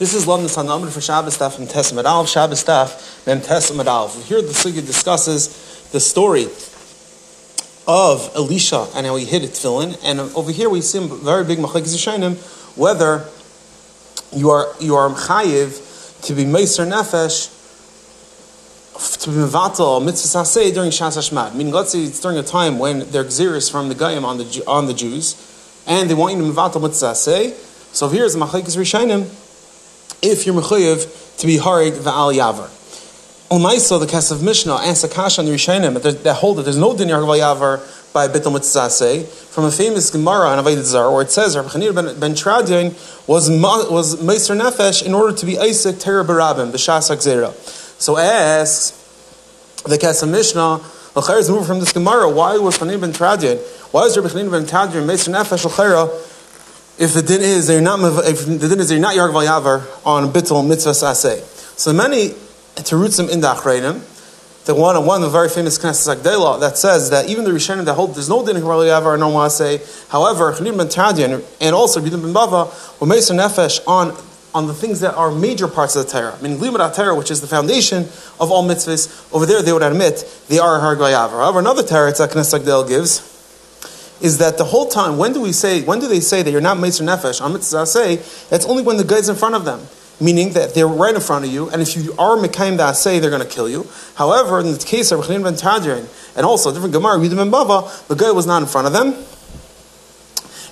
This is London Sanamid for Shabbos Daf and Tesam Adalv, Shabbos Daf, and Tesam Adalv. Here the Sugya discusses the story of Elisha and how he hid it tefillin, and over here we see a very big machlekes whether you are you are chayiv to be meiser nefesh to be mevatel mitzvah saseh during Shas Hashmad. Meaning, let's say it's during a time when they're xeris from the Goyim on the on the Jews, and they want you to mevatel mitzvah saseh. So here's machlekes Rishonim if you're mechuyev to be harig va'al yavar. Umayso, the Kesef Mishnah, answer kasha on the Rishonim that hold that there's no din yarg yavar by bitul mitzase from a famous Gemara on Avodah Zar, where it says Rabbi Chanina ben, ben Tradin was was meiser nefesh in order to be Isaac Terah Barabim b'shas Zera. So asks the Kesef Mishnah. L'chayr is moved from this Gemara. Why was Chanina ben Tradin? Why is Rabbi Chanina ben Tradin meiser nefesh l'chayra? If the din is they're not if the din is they're not yarg yavar on bittul mitzvah saseh. So many terutzim in the achreinim. The one one of the very famous Knesset HaGedolah that says that even the Rishonim that hold there's no din yarg yavar no maseh. However, Chanina ben Teradyon and also Yehuda ben Bava were meser nefesh on on the things that are major parts of the Torah. Meaning Limud Torah, which is the foundation of all mitzvahs, over there they would admit they are Har However, another Torah that Knesset HaGedolah gives is that the whole time, when do we say, when do they say that you're not Meiser Nefesh, Mitzvah say, that's only when the guy's in front of them. Meaning that they're right in front of you, and if you are Mekayim say, they're going to kill you. However, in the case of Chanina ben Teradyon, and also different Gemara, Yehuda ben Bava, the guy was not in front of them.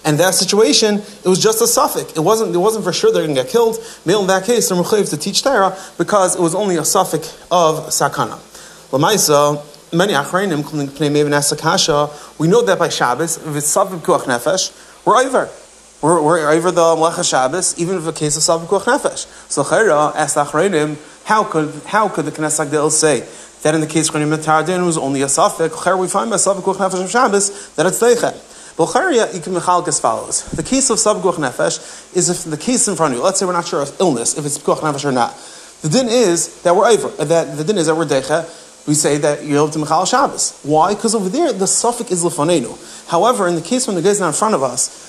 And that situation, it was just a suffix. It wasn't, it wasn't for sure they're going to get killed. Male in that case, they're to teach Torah because it was only a suffix of Sakana. Lamaisa, many achrayim, including Pnei and Asakasha, we know that by Shabbos, if it's Sav Kuach Nefesh, we're over. We're, we're over the Mlecha Shabbos, even if a case of Sav Kuach Nefesh. So Chayra asked achrayim, how could, how could the Knesset HaGedolah say that in the case of Chonim Tardin was only a suffix? Chayra, we find by Sav Kuach Nefesh of Shabbos that it's Teichet. But Charia, you can mechalik as follows. The case of Sav Kuach Nefesh is if the case in front of you, let's say we're not sure of illness, if it's Kuach Nefesh or not. The din is that we're over, that the din is that we're Deicha, we say that you have to Michal Shabbos. Why? Because over there, the suffix is Lefanenu. However, in the case when the guy is not in front of us,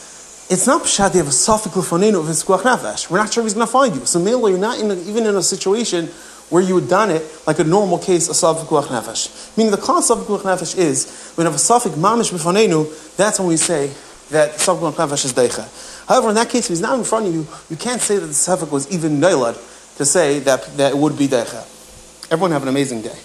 it's not pshat you have a suffix Lefanenu of his Nefesh. We're not sure if he's going to find you. So, mainly, you're not in a, even in a situation where you would done it like a normal case of Safik Nefesh. Meaning the class of Safik Nefesh is, when you have a suffix Mamish Befanenu, that's when we say that Safik Nefesh is Deicha. However, in that case, if he's not in front of you, you can't say that the suffix was even Nailad to say that, that it would be Deicha. Everyone have an amazing day.